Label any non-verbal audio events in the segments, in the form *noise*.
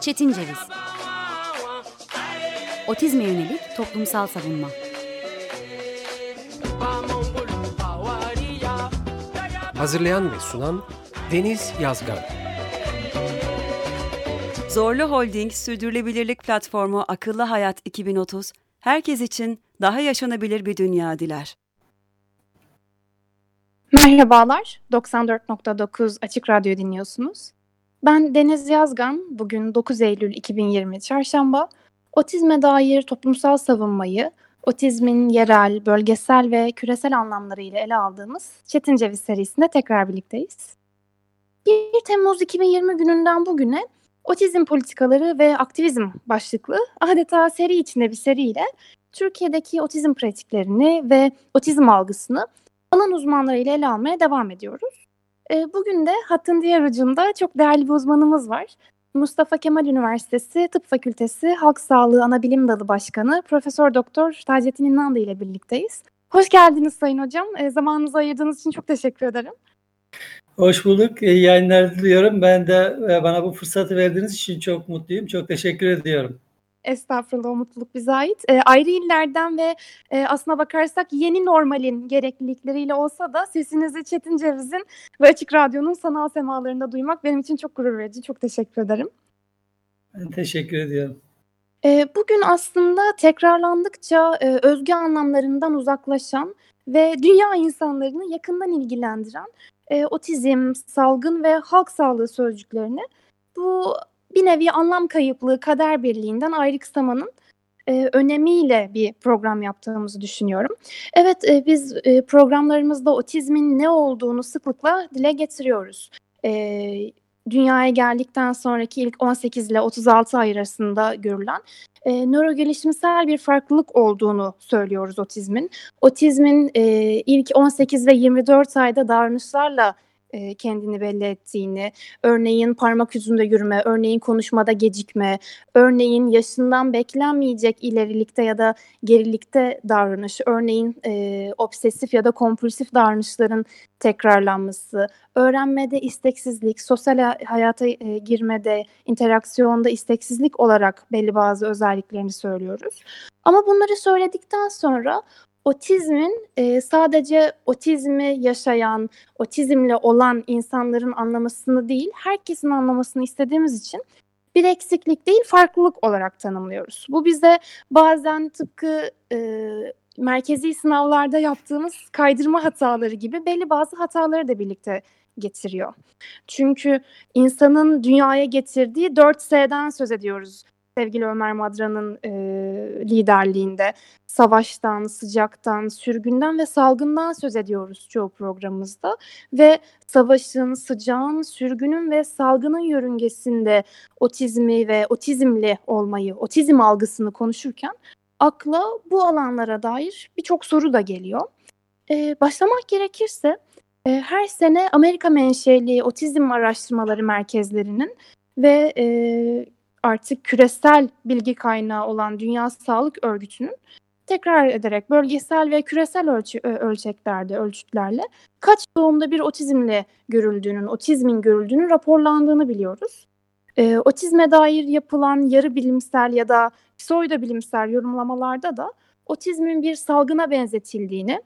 Çetin Ceviz. Otizme yönelik toplumsal savunma. Hazırlayan ve sunan Deniz Yazgan. Zorlu Holding Sürdürülebilirlik Platformu Akıllı Hayat 2030, herkes için daha yaşanabilir bir dünya diler. Merhabalar, 94.9 Açık Radyo dinliyorsunuz. Ben Deniz Yazgan, bugün 9 Eylül 2020 Çarşamba, otizme dair toplumsal savunmayı, otizmin yerel, bölgesel ve küresel anlamlarıyla ele aldığımız Çetin Ceviz serisinde tekrar birlikteyiz. 1 Temmuz 2020 gününden bugüne otizm politikaları ve aktivizm başlıklı adeta seri içinde bir seriyle Türkiye'deki otizm pratiklerini ve otizm algısını alan uzmanlarıyla ele almaya devam ediyoruz. E, bugün de hattın diğer ucunda çok değerli bir uzmanımız var. Mustafa Kemal Üniversitesi Tıp Fakültesi Halk Sağlığı Anabilim Dalı Başkanı Profesör Doktor Taceddin İnandı ile birlikteyiz. Hoş geldiniz Sayın Hocam. E, zamanınızı ayırdığınız için çok teşekkür ederim. Hoş bulduk. İyi yayınlar diliyorum. Ben de e, bana bu fırsatı verdiğiniz için çok mutluyum. Çok teşekkür ediyorum. Estağfurullah o mutluluk bize ait. E, ayrı illerden ve e, aslına bakarsak yeni normalin gereklilikleriyle olsa da sesinizi Çetin Ceviz'in ve Açık Radyo'nun sanal semalarında duymak benim için çok gurur verici. Çok teşekkür ederim. Ben teşekkür ediyorum. E, bugün aslında tekrarlandıkça e, özgü anlamlarından uzaklaşan ve dünya insanlarını yakından ilgilendiren e, otizm, salgın ve halk sağlığı sözcüklerini bu bir nevi anlam kayıplığı, kader birliğinden ayrıksamanın e, önemiyle bir program yaptığımızı düşünüyorum. Evet e, biz e, programlarımızda otizmin ne olduğunu sıklıkla dile getiriyoruz. E, dünyaya geldikten sonraki ilk 18 ile 36 ay arasında görülen e, nörogelişimsel bir farklılık olduğunu söylüyoruz otizmin. Otizmin e, ilk 18 ve 24 ayda davranışlarla kendini belli ettiğini, örneğin parmak yüzünde yürüme, örneğin konuşmada gecikme, örneğin yaşından beklenmeyecek ilerilikte ya da gerilikte davranış, örneğin e, obsesif ya da kompulsif davranışların tekrarlanması, öğrenmede isteksizlik, sosyal hayata e, girmede, interaksiyonda isteksizlik olarak belli bazı özelliklerini söylüyoruz. Ama bunları söyledikten sonra otizmin e, sadece otizmi yaşayan, otizmle olan insanların anlamasını değil, herkesin anlamasını istediğimiz için bir eksiklik değil, farklılık olarak tanımlıyoruz. Bu bize bazen tıpkı e, merkezi sınavlarda yaptığımız kaydırma hataları gibi belli bazı hataları da birlikte getiriyor. Çünkü insanın dünyaya getirdiği 4S'den söz ediyoruz sevgili Ömer Madra'nın e, liderliğinde savaştan, sıcaktan, sürgünden ve salgından söz ediyoruz çoğu programımızda ve savaşın, sıcağın, sürgünün ve salgının yörüngesinde otizmi ve otizmli olmayı, otizm algısını konuşurken akla bu alanlara dair birçok soru da geliyor. Ee, başlamak gerekirse e, her sene Amerika menşeli otizm araştırmaları merkezlerinin ve e, artık küresel bilgi kaynağı olan Dünya Sağlık Örgütü'nün tekrar ederek bölgesel ve küresel ölçü, ölçeklerde, ölçütlerle kaç doğumda bir otizmle görüldüğünün, otizmin görüldüğünün raporlandığını biliyoruz. E, otizme dair yapılan yarı bilimsel ya da pseudo bilimsel yorumlamalarda da otizmin bir salgına benzetildiğini,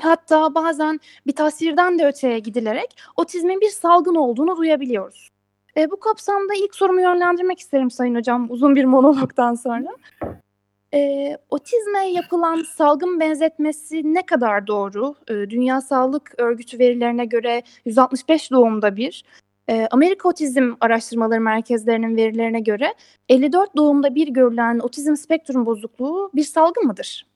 hatta bazen bir tasvirden de öteye gidilerek otizmin bir salgın olduğunu duyabiliyoruz. E, bu kapsamda ilk sorumu yönlendirmek isterim Sayın Hocam uzun bir monologdan sonra. E, otizme yapılan salgın benzetmesi ne kadar doğru? E, Dünya Sağlık Örgütü verilerine göre 165 doğumda bir, e, Amerika Otizm Araştırmaları Merkezlerinin verilerine göre 54 doğumda bir görülen otizm spektrum bozukluğu bir salgın mıdır?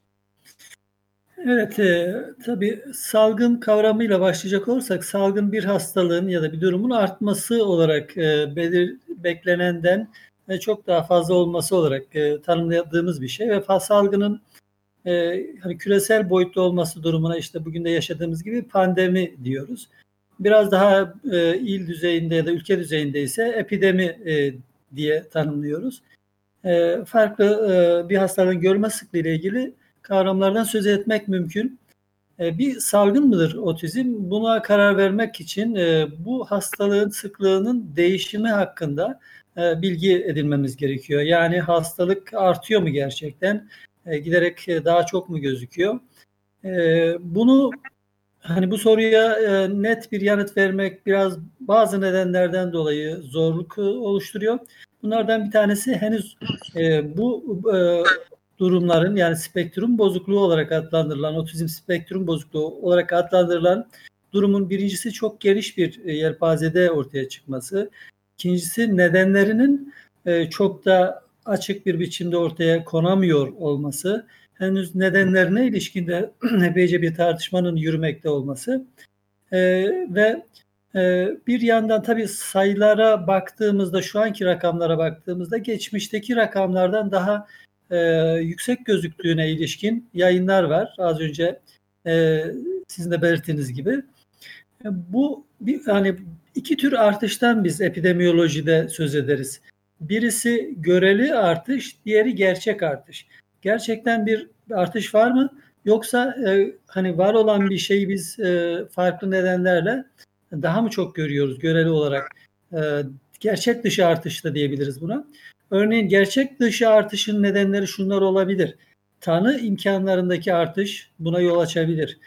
Evet, e, tabii salgın kavramıyla başlayacak olursak salgın bir hastalığın ya da bir durumun artması olarak e, belir, beklenenden e, çok daha fazla olması olarak e, tanımladığımız bir şey ve salgının e, hani küresel boyutlu olması durumuna işte bugün de yaşadığımız gibi pandemi diyoruz. Biraz daha e, il düzeyinde ya da ülke düzeyinde ise epidemi e, diye tanımlıyoruz. E, farklı e, bir hastalığın görme sıklığı ile ilgili kavramlardan söz etmek mümkün. E, bir salgın mıdır otizm? Buna karar vermek için e, bu hastalığın sıklığının değişimi hakkında e, bilgi edinmemiz gerekiyor. Yani hastalık artıyor mu gerçekten? Giderek daha çok mu gözüküyor? Bunu hani bu soruya net bir yanıt vermek biraz bazı nedenlerden dolayı zorluk oluşturuyor. Bunlardan bir tanesi henüz bu durumların yani spektrum bozukluğu olarak adlandırılan, otizm spektrum bozukluğu olarak adlandırılan durumun birincisi çok geniş bir e, yelpazede ortaya çıkması. İkincisi nedenlerinin e, çok da açık bir biçimde ortaya konamıyor olması. Henüz nedenlerine ilişkinde *clears throat* epeyce bir tartışmanın yürümekte olması. E, ve bir yandan tabii sayılara baktığımızda, şu anki rakamlara baktığımızda geçmişteki rakamlardan daha e, yüksek gözüktüğüne ilişkin yayınlar var. Az önce e, sizin de belirttiğiniz gibi. E, bu bir hani iki tür artıştan biz epidemiyolojide söz ederiz. Birisi göreli artış, diğeri gerçek artış. Gerçekten bir artış var mı? Yoksa e, hani var olan bir şeyi biz e, farklı nedenlerle daha mı çok görüyoruz göreli olarak? E, gerçek dışı artış da diyebiliriz buna. Örneğin gerçek dışı artışın nedenleri şunlar olabilir. Tanı imkanlarındaki artış buna yol açabilir.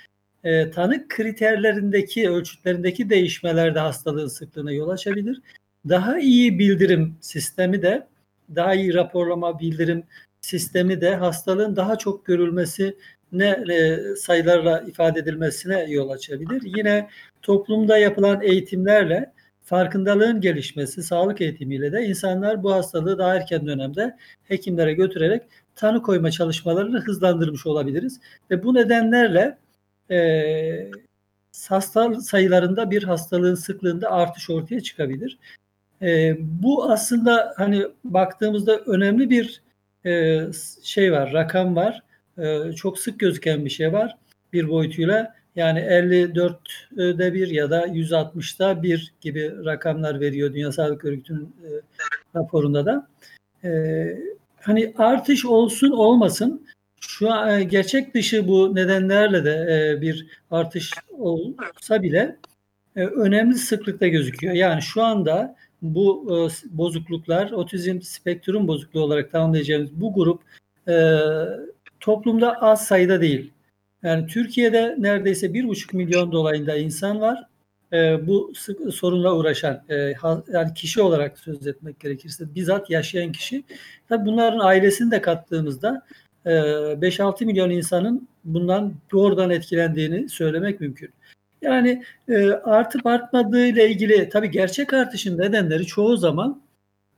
E, tanı kriterlerindeki, ölçütlerindeki değişmeler de hastalığın sıklığına yol açabilir. Daha iyi bildirim sistemi de, daha iyi raporlama bildirim sistemi de hastalığın daha çok görülmesi ne e, sayılarla ifade edilmesine yol açabilir. Yine toplumda yapılan eğitimlerle farkındalığın gelişmesi, sağlık eğitimiyle de insanlar bu hastalığı daha erken dönemde hekimlere götürerek tanı koyma çalışmalarını hızlandırmış olabiliriz. Ve bu nedenlerle e, hasta sayılarında bir hastalığın sıklığında artış ortaya çıkabilir. E, bu aslında hani baktığımızda önemli bir e, şey var, rakam var. E, çok sık gözüken bir şey var bir boyutuyla. Yani 54'de bir ya da 160'da bir gibi rakamlar veriyor Dünya Sağlık Örgütü'nün e, raporunda da. E, hani artış olsun olmasın şu an e, gerçek dışı bu nedenlerle de e, bir artış olsa bile e, önemli sıklıkta gözüküyor. Yani şu anda bu e, bozukluklar otizm spektrum bozukluğu olarak tanımlayacağımız bu grup e, toplumda az sayıda değil. Yani Türkiye'de neredeyse bir buçuk milyon dolayında insan var. E, bu sorunla uğraşan e, ha, yani kişi olarak söz etmek gerekirse bizzat yaşayan kişi. Tabii bunların ailesini de kattığımızda e, 5-6 milyon insanın bundan doğrudan etkilendiğini söylemek mümkün. Yani e, artıp artmadığı ile ilgili tabii gerçek artışın nedenleri çoğu zaman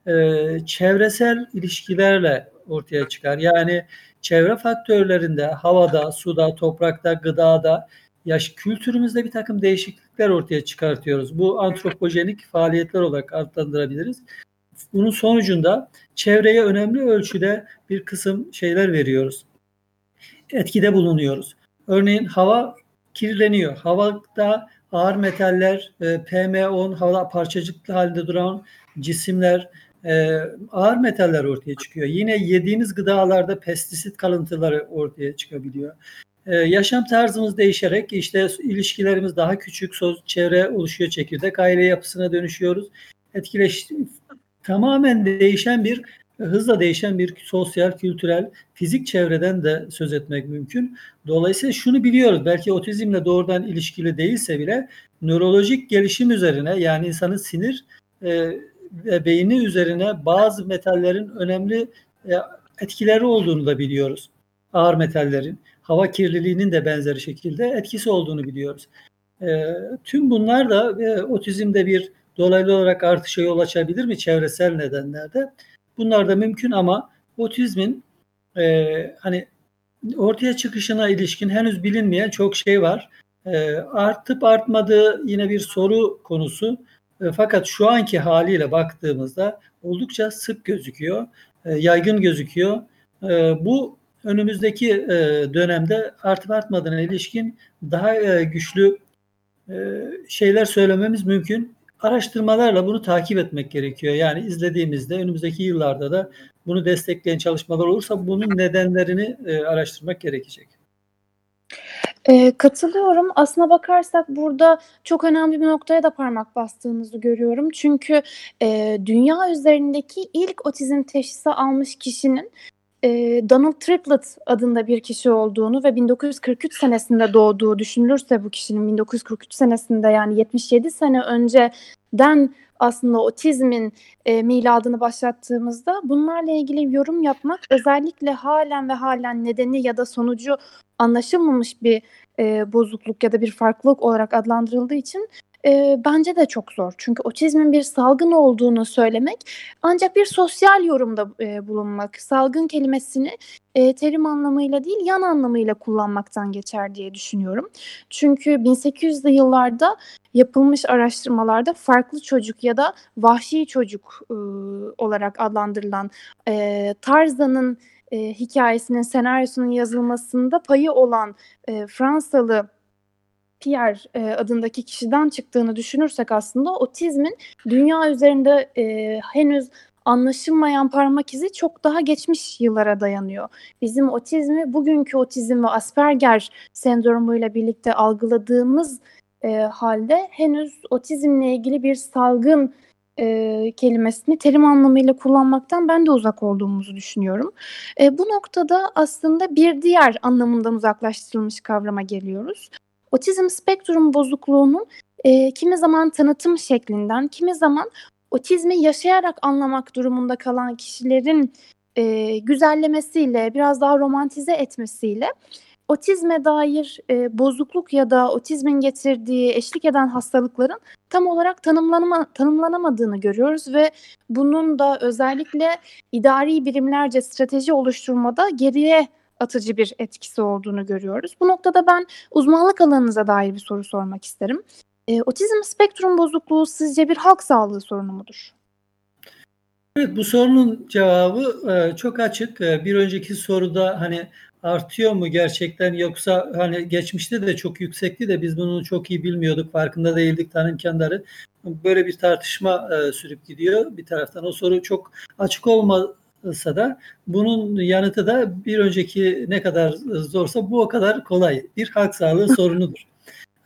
e, çevresel ilişkilerle ortaya çıkar. Yani çevre faktörlerinde, havada, suda, toprakta, gıdada, yaş kültürümüzde bir takım değişiklikler ortaya çıkartıyoruz. Bu antropojenik faaliyetler olarak adlandırabiliriz. Bunun sonucunda çevreye önemli ölçüde bir kısım şeyler veriyoruz. Etkide bulunuyoruz. Örneğin hava kirleniyor. Havada ağır metaller, e, PM10, hava parçacıklı halde duran cisimler, e, ağır metaller ortaya çıkıyor. Yine yediğimiz gıdalarda pestisit kalıntıları ortaya çıkabiliyor. E, yaşam tarzımız değişerek işte ilişkilerimiz daha küçük, çevre oluşuyor, çekirdek aile yapısına dönüşüyoruz. Etkileş tamamen değişen bir hızla değişen bir sosyal, kültürel, fizik çevreden de söz etmek mümkün. Dolayısıyla şunu biliyoruz. Belki otizmle doğrudan ilişkili değilse bile nörolojik gelişim üzerine yani insanın sinir e, ve beyni üzerine bazı metallerin önemli e, etkileri olduğunu da biliyoruz. Ağır metallerin, hava kirliliğinin de benzeri şekilde etkisi olduğunu biliyoruz. E, tüm bunlar da e, otizmde bir dolaylı olarak artışa yol açabilir mi çevresel nedenlerde? Bunlar da mümkün ama otizmin e, hani ortaya çıkışına ilişkin henüz bilinmeyen çok şey var. E, artıp artmadığı yine bir soru konusu. E, fakat şu anki haliyle baktığımızda oldukça sık gözüküyor, e, yaygın gözüküyor. E, bu önümüzdeki dönemde artıp artmadığına ilişkin daha güçlü şeyler söylememiz mümkün. Araştırmalarla bunu takip etmek gerekiyor. Yani izlediğimizde önümüzdeki yıllarda da bunu destekleyen çalışmalar olursa bunun nedenlerini araştırmak gerekecek. E, katılıyorum. Aslına bakarsak burada çok önemli bir noktaya da parmak bastığınızı görüyorum. Çünkü e, dünya üzerindeki ilk otizm teşhisi almış kişinin e, Donald Triplett adında bir kişi olduğunu ve 1943 senesinde doğduğu düşünülürse bu kişinin 1943 senesinde yani 77 sene önceden aslında otizmin e, miladını başlattığımızda bunlarla ilgili yorum yapmak özellikle halen ve halen nedeni ya da sonucu anlaşılmamış bir e, bozukluk ya da bir farklılık olarak adlandırıldığı için e, bence de çok zor. Çünkü otizmin bir salgın olduğunu söylemek ancak bir sosyal yorumda e, bulunmak, salgın kelimesini e, terim anlamıyla değil yan anlamıyla kullanmaktan geçer diye düşünüyorum. Çünkü 1800'lü yıllarda yapılmış araştırmalarda farklı çocuk ya da vahşi çocuk e, olarak adlandırılan e, Tarzan'ın e, hikayesinin senaryosunun yazılmasında payı olan e, Fransalı Pierre e, adındaki kişiden çıktığını düşünürsek aslında otizmin dünya üzerinde e, henüz anlaşılmayan parmak izi çok daha geçmiş yıllara dayanıyor. Bizim otizmi bugünkü otizm ve Asperger sendromuyla birlikte algıladığımız e, halde henüz otizmle ilgili bir salgın e, kelimesini terim anlamıyla kullanmaktan ben de uzak olduğumuzu düşünüyorum. E, bu noktada aslında bir diğer anlamından uzaklaştırılmış kavrama geliyoruz. Otizm spektrum bozukluğunun e, kimi zaman tanıtım şeklinden, kimi zaman otizmi yaşayarak anlamak durumunda kalan kişilerin e, güzellemesiyle, biraz daha romantize etmesiyle otizme dair e, bozukluk ya da otizmin getirdiği eşlik eden hastalıkların tam olarak tanımlanama, tanımlanamadığını görüyoruz ve bunun da özellikle idari birimlerce strateji oluşturmada geriye atıcı bir etkisi olduğunu görüyoruz. Bu noktada ben uzmanlık alanınıza dair bir soru sormak isterim. E, otizm spektrum bozukluğu sizce bir halk sağlığı sorunu mudur? Evet bu sorunun cevabı e, çok açık. E, bir önceki soruda hani artıyor mu gerçekten yoksa hani geçmişte de çok yüksekti de biz bunu çok iyi bilmiyorduk, farkında değildik tan imkanları. Böyle bir tartışma e, sürüp gidiyor bir taraftan. O soru çok açık olmasa da bunun yanıtı da bir önceki ne kadar zorsa bu o kadar kolay. Bir halk sağlığı *laughs* sorunudur.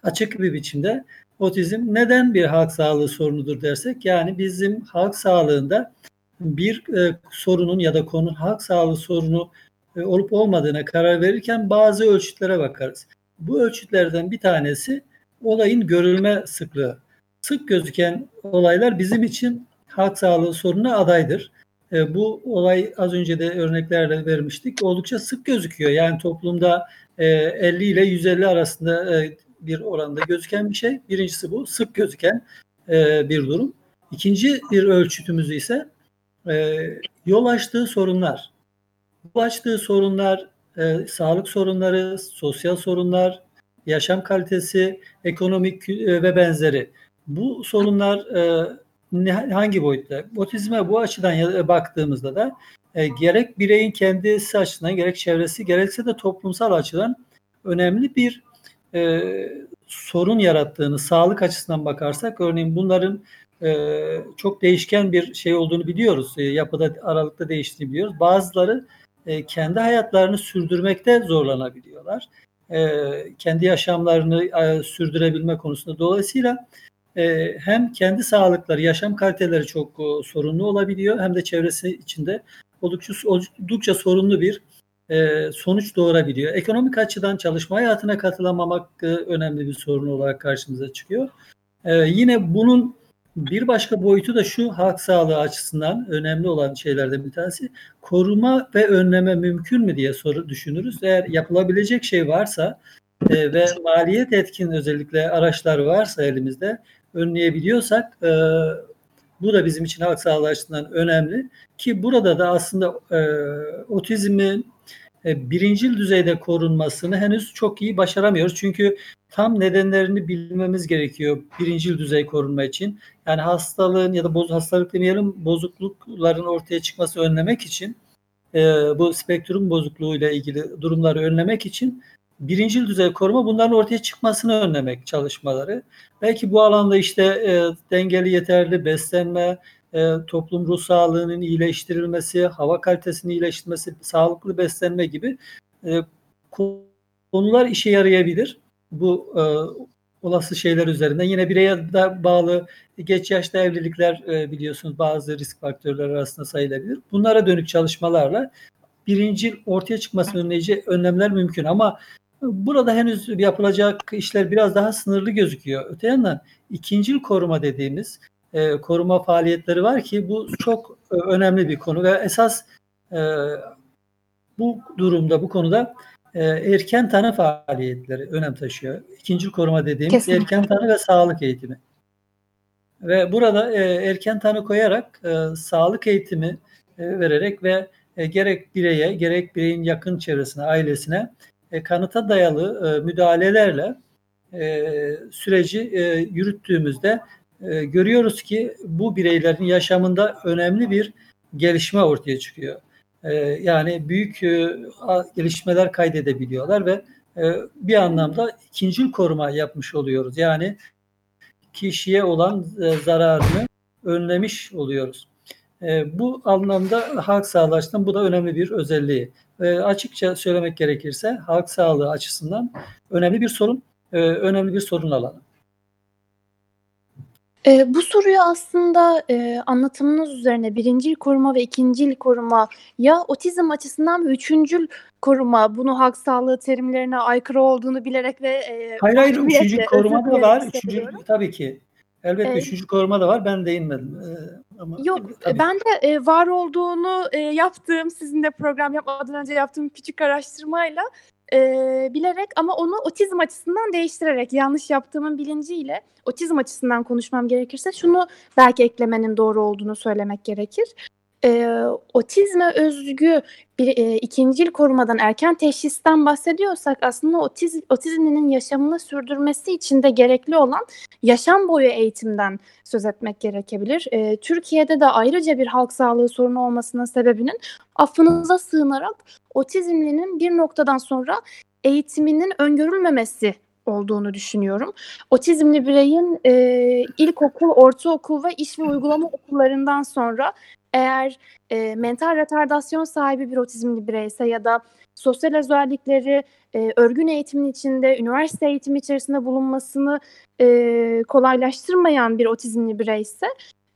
Açık bir biçimde otizm neden bir halk sağlığı sorunudur dersek yani bizim halk sağlığında bir e, sorunun ya da konunun halk sağlığı sorunu e, olup olmadığına karar verirken bazı ölçütlere bakarız. Bu ölçütlerden bir tanesi olayın görülme sıklığı. Sık gözüken olaylar bizim için halk sağlığı sorununa adaydır. E, bu olay az önce de örneklerle vermiştik. Oldukça sık gözüküyor. Yani toplumda e, 50 ile 150 arasında e, bir oranda gözüken bir şey. Birincisi bu sık gözüken e, bir durum. İkinci bir ölçütümüz ise e, yol açtığı sorunlar. Bu açtığı sorunlar e, sağlık sorunları, sosyal sorunlar, yaşam kalitesi, ekonomik e, ve benzeri. Bu sorunlar e, hangi boyutta? Otizme bu açıdan baktığımızda da e, gerek bireyin kendisi açısından, gerek çevresi, gerekse de toplumsal açıdan önemli bir e, sorun yarattığını sağlık açısından bakarsak, örneğin bunların e, çok değişken bir şey olduğunu biliyoruz. E, yapıda aralıkta değiştiğini biliyoruz. Bazıları e, kendi hayatlarını sürdürmekte zorlanabiliyorlar. E, kendi yaşamlarını e, sürdürebilme konusunda. Dolayısıyla e, hem kendi sağlıkları, yaşam kaliteleri çok e, sorunlu olabiliyor hem de çevresi içinde oldukça, oldukça sorunlu bir e, sonuç doğurabiliyor. Ekonomik açıdan çalışma hayatına katılamamak e, önemli bir sorun olarak karşımıza çıkıyor. E, yine bunun bir başka boyutu da şu halk sağlığı açısından önemli olan şeylerden bir tanesi koruma ve önleme mümkün mü diye soru düşünürüz. Eğer yapılabilecek şey varsa e, ve maliyet etkin özellikle araçlar varsa elimizde önleyebiliyorsak e, bu da bizim için halk sağlığı açısından önemli ki burada da aslında e, otizmin e, birincil düzeyde korunmasını henüz çok iyi başaramıyoruz. Çünkü tam nedenlerini bilmemiz gerekiyor birincil düzey korunma için. Yani hastalığın ya da boz, hastalık demeyelim bozuklukların ortaya çıkması önlemek için e, bu spektrum bozukluğuyla ilgili durumları önlemek için birincil düzey koruma bunların ortaya çıkmasını önlemek çalışmaları. Belki bu alanda işte e, dengeli yeterli beslenme, e, toplum ruh sağlığının iyileştirilmesi, hava kalitesinin iyileştirilmesi, sağlıklı beslenme gibi e, konular işe yarayabilir. Bu e, olası şeyler üzerinden. Yine bireye da bağlı geç yaşta evlilikler e, biliyorsunuz bazı risk faktörleri arasında sayılabilir. Bunlara dönük çalışmalarla birinci ortaya çıkmasını önleyici önlemler mümkün ama burada henüz yapılacak işler biraz daha sınırlı gözüküyor. Öte yandan ikincil koruma dediğimiz e, koruma faaliyetleri var ki bu çok e, önemli bir konu ve esas e, bu durumda bu konuda e, erken tanı faaliyetleri önem taşıyor. İkinci koruma dediğimiz Kesinlikle. erken tanı ve sağlık eğitimi. Ve burada e, erken tanı koyarak e, sağlık eğitimi e, vererek ve e, gerek bireye gerek bireyin yakın çevresine, ailesine e, kanıta dayalı e, müdahalelerle e, süreci yürüttüğümüzde görüyoruz ki bu bireylerin yaşamında önemli bir gelişme ortaya çıkıyor. Yani büyük gelişmeler kaydedebiliyorlar ve bir anlamda ikincil koruma yapmış oluyoruz. Yani kişiye olan zararını önlemiş oluyoruz. Bu anlamda halk sağlığı açısından bu da önemli bir özelliği. E, açıkça söylemek gerekirse halk sağlığı açısından önemli bir sorun, e, önemli bir sorun alanı. E, bu soruyu aslında e, anlatımınız üzerine birincil koruma ve ikincil koruma ya otizm açısından ve üçüncül koruma bunu halk sağlığı terimlerine aykırı olduğunu bilerek ve e, hayır hayır üçüncü *laughs* koruma da var. Üçüncü tabii ki Elbette ee, üçüncü koruma da var. Ben değinmedim. Ee, ama yok tabii. ben de e, var olduğunu e, yaptığım sizinle program yapmadan önce yaptığım küçük araştırmayla e, bilerek ama onu otizm açısından değiştirerek yanlış yaptığımın bilinciyle otizm açısından konuşmam gerekirse şunu belki eklemenin doğru olduğunu söylemek gerekir e, otizme özgü bir e, ikincil korumadan erken teşhisten bahsediyorsak aslında otiz, otizminin yaşamını sürdürmesi için de gerekli olan yaşam boyu eğitimden söz etmek gerekebilir. E, Türkiye'de de ayrıca bir halk sağlığı sorunu olmasının sebebinin affınıza sığınarak otizmlinin bir noktadan sonra eğitiminin öngörülmemesi olduğunu düşünüyorum. Otizmli bireyin e, ilkokul, ortaokul ve iş ve uygulama okullarından sonra eğer e, mental retardasyon sahibi bir otizmli bireyse ya da sosyal özellikleri e, örgün eğitimin içinde, üniversite eğitimi içerisinde bulunmasını e, kolaylaştırmayan bir otizmli bireyse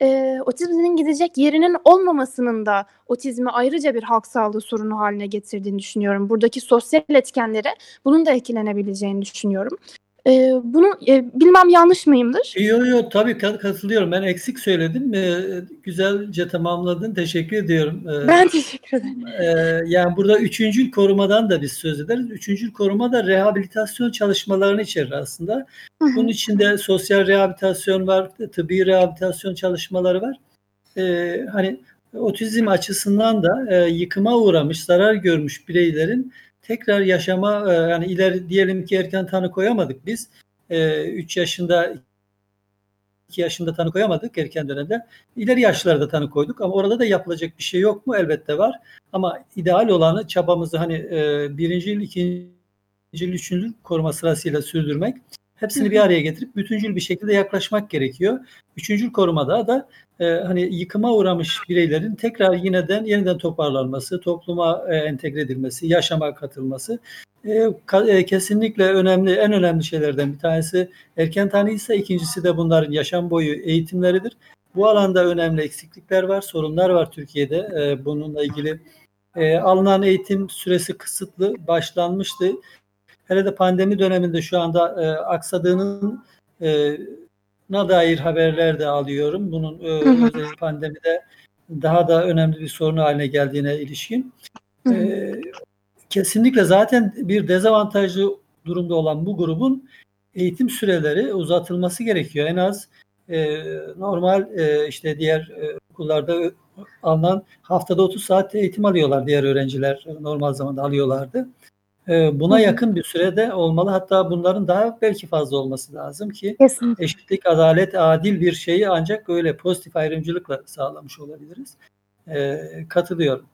e, otizminin gidecek yerinin olmamasının da otizmi ayrıca bir halk sağlığı sorunu haline getirdiğini düşünüyorum. Buradaki sosyal etkenlere bunun da eklenebileceğini düşünüyorum. E, bunu e, bilmem yanlış mıyımdır? Yok yok tabii katılıyorum. Ben eksik söyledim. E, güzelce tamamladın. Teşekkür ediyorum. E, ben teşekkür ederim. E, yani burada üçüncül korumadan da biz söz ederiz. Üçüncül koruma da rehabilitasyon çalışmalarını içerir aslında. Bunun içinde sosyal rehabilitasyon var, tıbbi rehabilitasyon çalışmaları var. E, hani otizm açısından da e, yıkıma uğramış, zarar görmüş bireylerin tekrar yaşama e, yani ileri diyelim ki erken tanı koyamadık biz. 3 e, yaşında 2 yaşında tanı koyamadık erken dönemde. İleri yaşlarda tanı koyduk ama orada da yapılacak bir şey yok mu? Elbette var. Ama ideal olanı çabamızı hani e, birinci yıl, ikinci yıl, üçüncü yıl koruma sırasıyla sürdürmek. Hepsini bir araya getirip bütüncül bir şekilde yaklaşmak gerekiyor. Üçüncül korumada da e, hani yıkıma uğramış bireylerin tekrar yineden yeniden toparlanması, topluma e, entegre edilmesi, yaşama katılması e, ka, e, kesinlikle önemli, en önemli şeylerden bir tanesi erken tanı ise ikincisi de bunların yaşam boyu eğitimleridir. Bu alanda önemli eksiklikler var, sorunlar var Türkiye'de. E, bununla ilgili e, alınan eğitim süresi kısıtlı başlanmıştı. Hele de pandemi döneminde şu anda e, aksadığının e, na dair haberler de alıyorum. Bunun e, pandemide daha da önemli bir sorun haline geldiğine ilişkin. E, kesinlikle zaten bir dezavantajlı durumda olan bu grubun eğitim süreleri uzatılması gerekiyor. En az e, normal e, işte diğer e, okullarda alınan haftada 30 saat eğitim alıyorlar diğer öğrenciler normal zamanda alıyorlardı. Ee, buna yakın bir sürede olmalı. Hatta bunların daha belki fazla olması lazım ki Kesinlikle. eşitlik, adalet, adil bir şeyi ancak öyle pozitif ayrımcılıkla sağlamış olabiliriz. Ee, katılıyorum.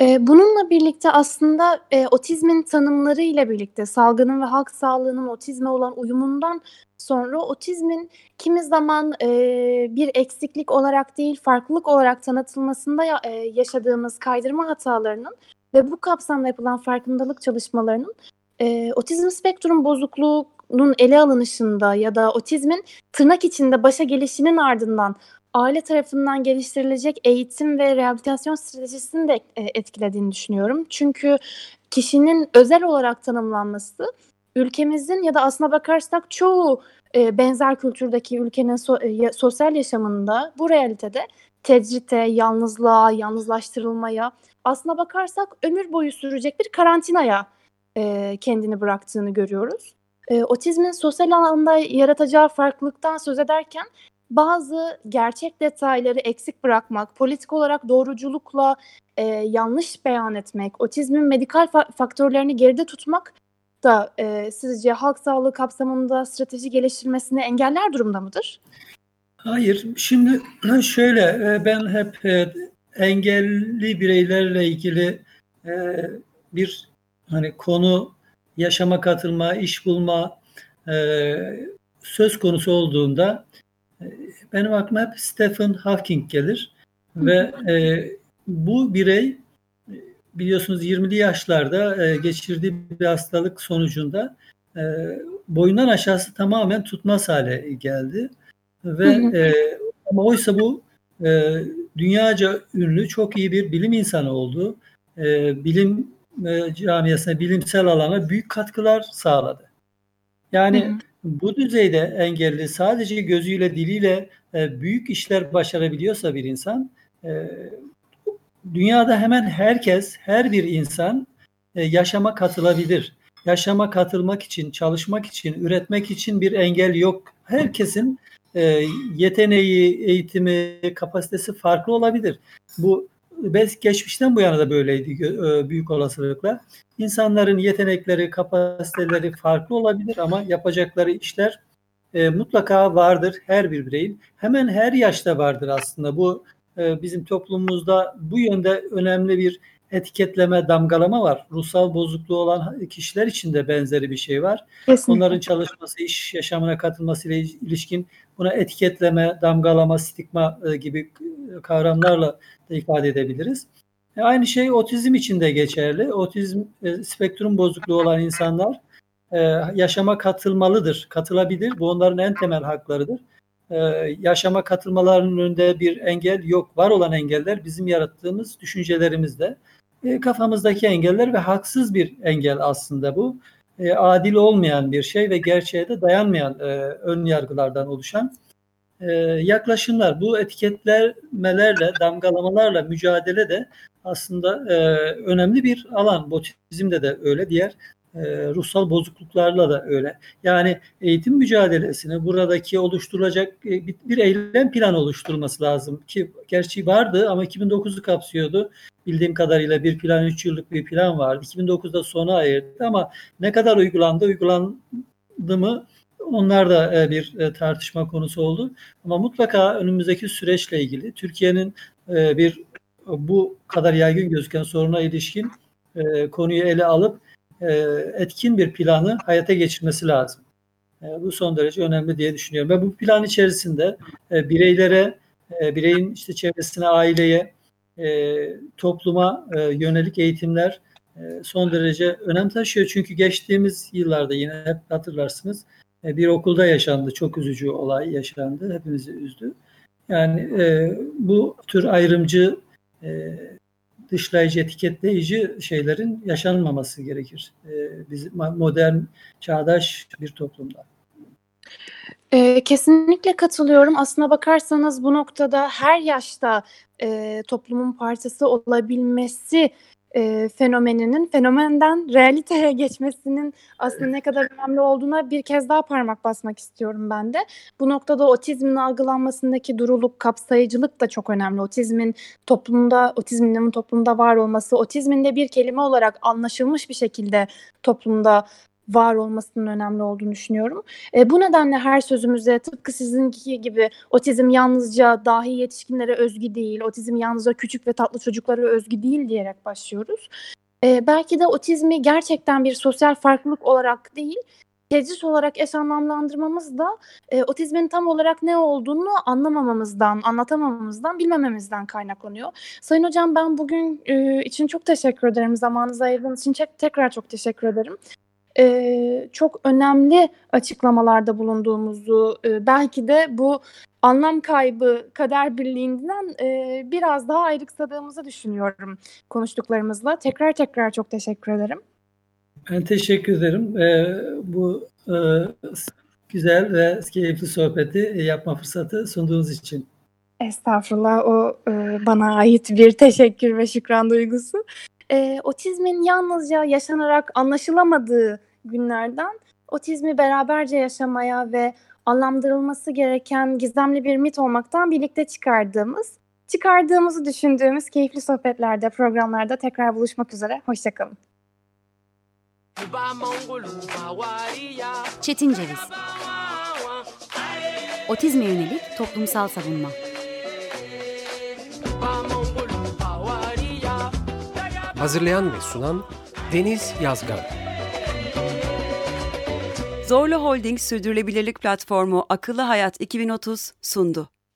Ee, bununla birlikte aslında e, otizmin tanımları ile birlikte salgının ve halk sağlığının otizme olan uyumundan sonra otizmin kimi zaman e, bir eksiklik olarak değil farklılık olarak tanıtılmasında ya, e, yaşadığımız kaydırma hatalarının ve bu kapsamda yapılan farkındalık çalışmalarının e, otizm spektrum bozukluğunun ele alınışında ya da otizmin tırnak içinde başa gelişinin ardından aile tarafından geliştirilecek eğitim ve rehabilitasyon stratejisini de e, etkilediğini düşünüyorum. Çünkü kişinin özel olarak tanımlanması ülkemizin ya da aslına bakarsak çoğu e, benzer kültürdeki ülkenin e, sosyal yaşamında bu realitede tecrite, yalnızlığa, yalnızlaştırılmaya aslına bakarsak ömür boyu sürecek bir karantinaya e, kendini bıraktığını görüyoruz. E, otizmin sosyal alanda yaratacağı farklılıktan söz ederken bazı gerçek detayları eksik bırakmak, politik olarak doğruculukla e, yanlış beyan etmek, otizmin medikal fa- faktörlerini geride tutmak da e, sizce halk sağlığı kapsamında strateji geliştirmesini engeller durumda mıdır? Hayır. Şimdi *clears throat* şöyle e, ben hep e, engelli bireylerle ilgili e, bir hani konu yaşama katılma, iş bulma söz konusu olduğunda benim aklıma hep Stephen Hawking gelir ve bu birey biliyorsunuz 20'li yaşlarda geçirdiği bir hastalık sonucunda boyundan aşağısı tamamen tutmaz hale geldi ve hı hı. E, ama oysa bu e, dünyaca ünlü çok iyi bir bilim insanı oldu. E, bilim e, camiasına, bilimsel alana büyük katkılar sağladı. Yani hı hı. bu düzeyde engelli sadece gözüyle, diliyle e, büyük işler başarabiliyorsa bir insan, e, dünyada hemen herkes, her bir insan e, yaşama katılabilir. Yaşama katılmak için, çalışmak için, üretmek için bir engel yok. Herkesin e, yeteneği, eğitimi, kapasitesi farklı olabilir. Bu geçmişten bu yana da böyleydi e, büyük olasılıkla. İnsanların yetenekleri, kapasiteleri farklı olabilir ama yapacakları işler e, mutlaka vardır her bir bireyin. Hemen her yaşta vardır aslında. Bu e, bizim toplumumuzda bu yönde önemli bir etiketleme, damgalama var. Ruhsal bozukluğu olan kişiler için de benzeri bir şey var. Kesinlikle. Onların çalışması, iş yaşamına katılması ile ilişkin buna etiketleme, damgalama, stigma e, gibi kavramlarla da ifade edebiliriz. E, aynı şey otizm için de geçerli. Otizm e, spektrum bozukluğu olan insanlar yaşama katılmalıdır, katılabilir. Bu onların en temel haklarıdır. Yaşama katılmalarının önünde bir engel yok. Var olan engeller bizim yarattığımız düşüncelerimizde. Kafamızdaki engeller ve haksız bir engel aslında bu e, adil olmayan bir şey ve gerçeğe de dayanmayan e, ön yargılardan oluşan e, yaklaşımlar. Bu etiketlemelerle, damgalamalarla mücadele de aslında e, önemli bir alan. Botizmde de öyle, diğer e, ruhsal bozukluklarla da öyle. Yani eğitim mücadelesini buradaki oluşturulacak e, bir, bir eylem planı oluşturulması lazım ki gerçi vardı ama 2009'u kapsıyordu. Bildiğim kadarıyla bir plan 3 yıllık bir plan vardı. 2009'da sona ayırdı ama ne kadar uygulandı, uygulandı mı onlar da e, bir e, tartışma konusu oldu. Ama mutlaka önümüzdeki süreçle ilgili Türkiye'nin e, bir bu kadar yaygın gözüken soruna ilişkin konuyu ele alıp etkin bir planı hayata geçirmesi lazım. Bu son derece önemli diye düşünüyorum. Ve bu plan içerisinde bireylere, bireyin işte çevresine, aileye, topluma yönelik eğitimler son derece önem taşıyor. Çünkü geçtiğimiz yıllarda yine hep hatırlarsınız bir okulda yaşandı. Çok üzücü olay yaşandı. Hepimizi üzdü. Yani e, bu tür ayrımcı e, dışlayıcı, etiketleyici şeylerin yaşanmaması gerekir. E, biz modern, çağdaş bir toplumda. E, kesinlikle katılıyorum. Aslına bakarsanız bu noktada her yaşta e, toplumun parçası olabilmesi e, fenomeninin fenomenden realiteye *laughs* geçmesinin aslında ne kadar önemli olduğuna bir kez daha parmak basmak istiyorum ben de. Bu noktada otizmin algılanmasındaki duruluk, kapsayıcılık da çok önemli. Otizmin toplumda, otizmin toplumda var olması, otizmin de bir kelime olarak anlaşılmış bir şekilde toplumda var olmasının önemli olduğunu düşünüyorum. E, bu nedenle her sözümüze tıpkı sizinki gibi otizm yalnızca dahi yetişkinlere özgü değil, otizm yalnızca küçük ve tatlı çocuklara özgü değil diyerek başlıyoruz. E, belki de otizmi gerçekten bir sosyal farklılık olarak değil, tecrit olarak eş anlamlandırmamız da e, otizmin tam olarak ne olduğunu anlamamamızdan, anlatamamamızdan, bilmememizden kaynaklanıyor. Sayın Hocam ben bugün e, için çok teşekkür ederim. Zamanınızı ayırdığınız için tekrar çok teşekkür ederim. E, çok önemli açıklamalarda bulunduğumuzu, e, belki de bu anlam kaybı kader birliğinden e, biraz daha ayrıksadığımızı düşünüyorum konuştuklarımızla. Tekrar tekrar çok teşekkür ederim. Ben teşekkür ederim. E, bu e, güzel ve keyifli sohbeti yapma fırsatı sunduğunuz için. Estağfurullah o e, bana ait bir teşekkür ve şükran duygusu. E, otizmin yalnızca yaşanarak anlaşılamadığı günlerden otizmi beraberce yaşamaya ve anlamlandırılması gereken gizemli bir mit olmaktan birlikte çıkardığımız, çıkardığımızı düşündüğümüz keyifli sohbetlerde, programlarda tekrar buluşmak üzere. Hoşçakalın. Çetin Ceviz Otizme yönelik toplumsal savunma Hazırlayan ve sunan Deniz Yazgan Zorlu Holding Sürdürülebilirlik Platformu Akıllı Hayat 2030 sundu.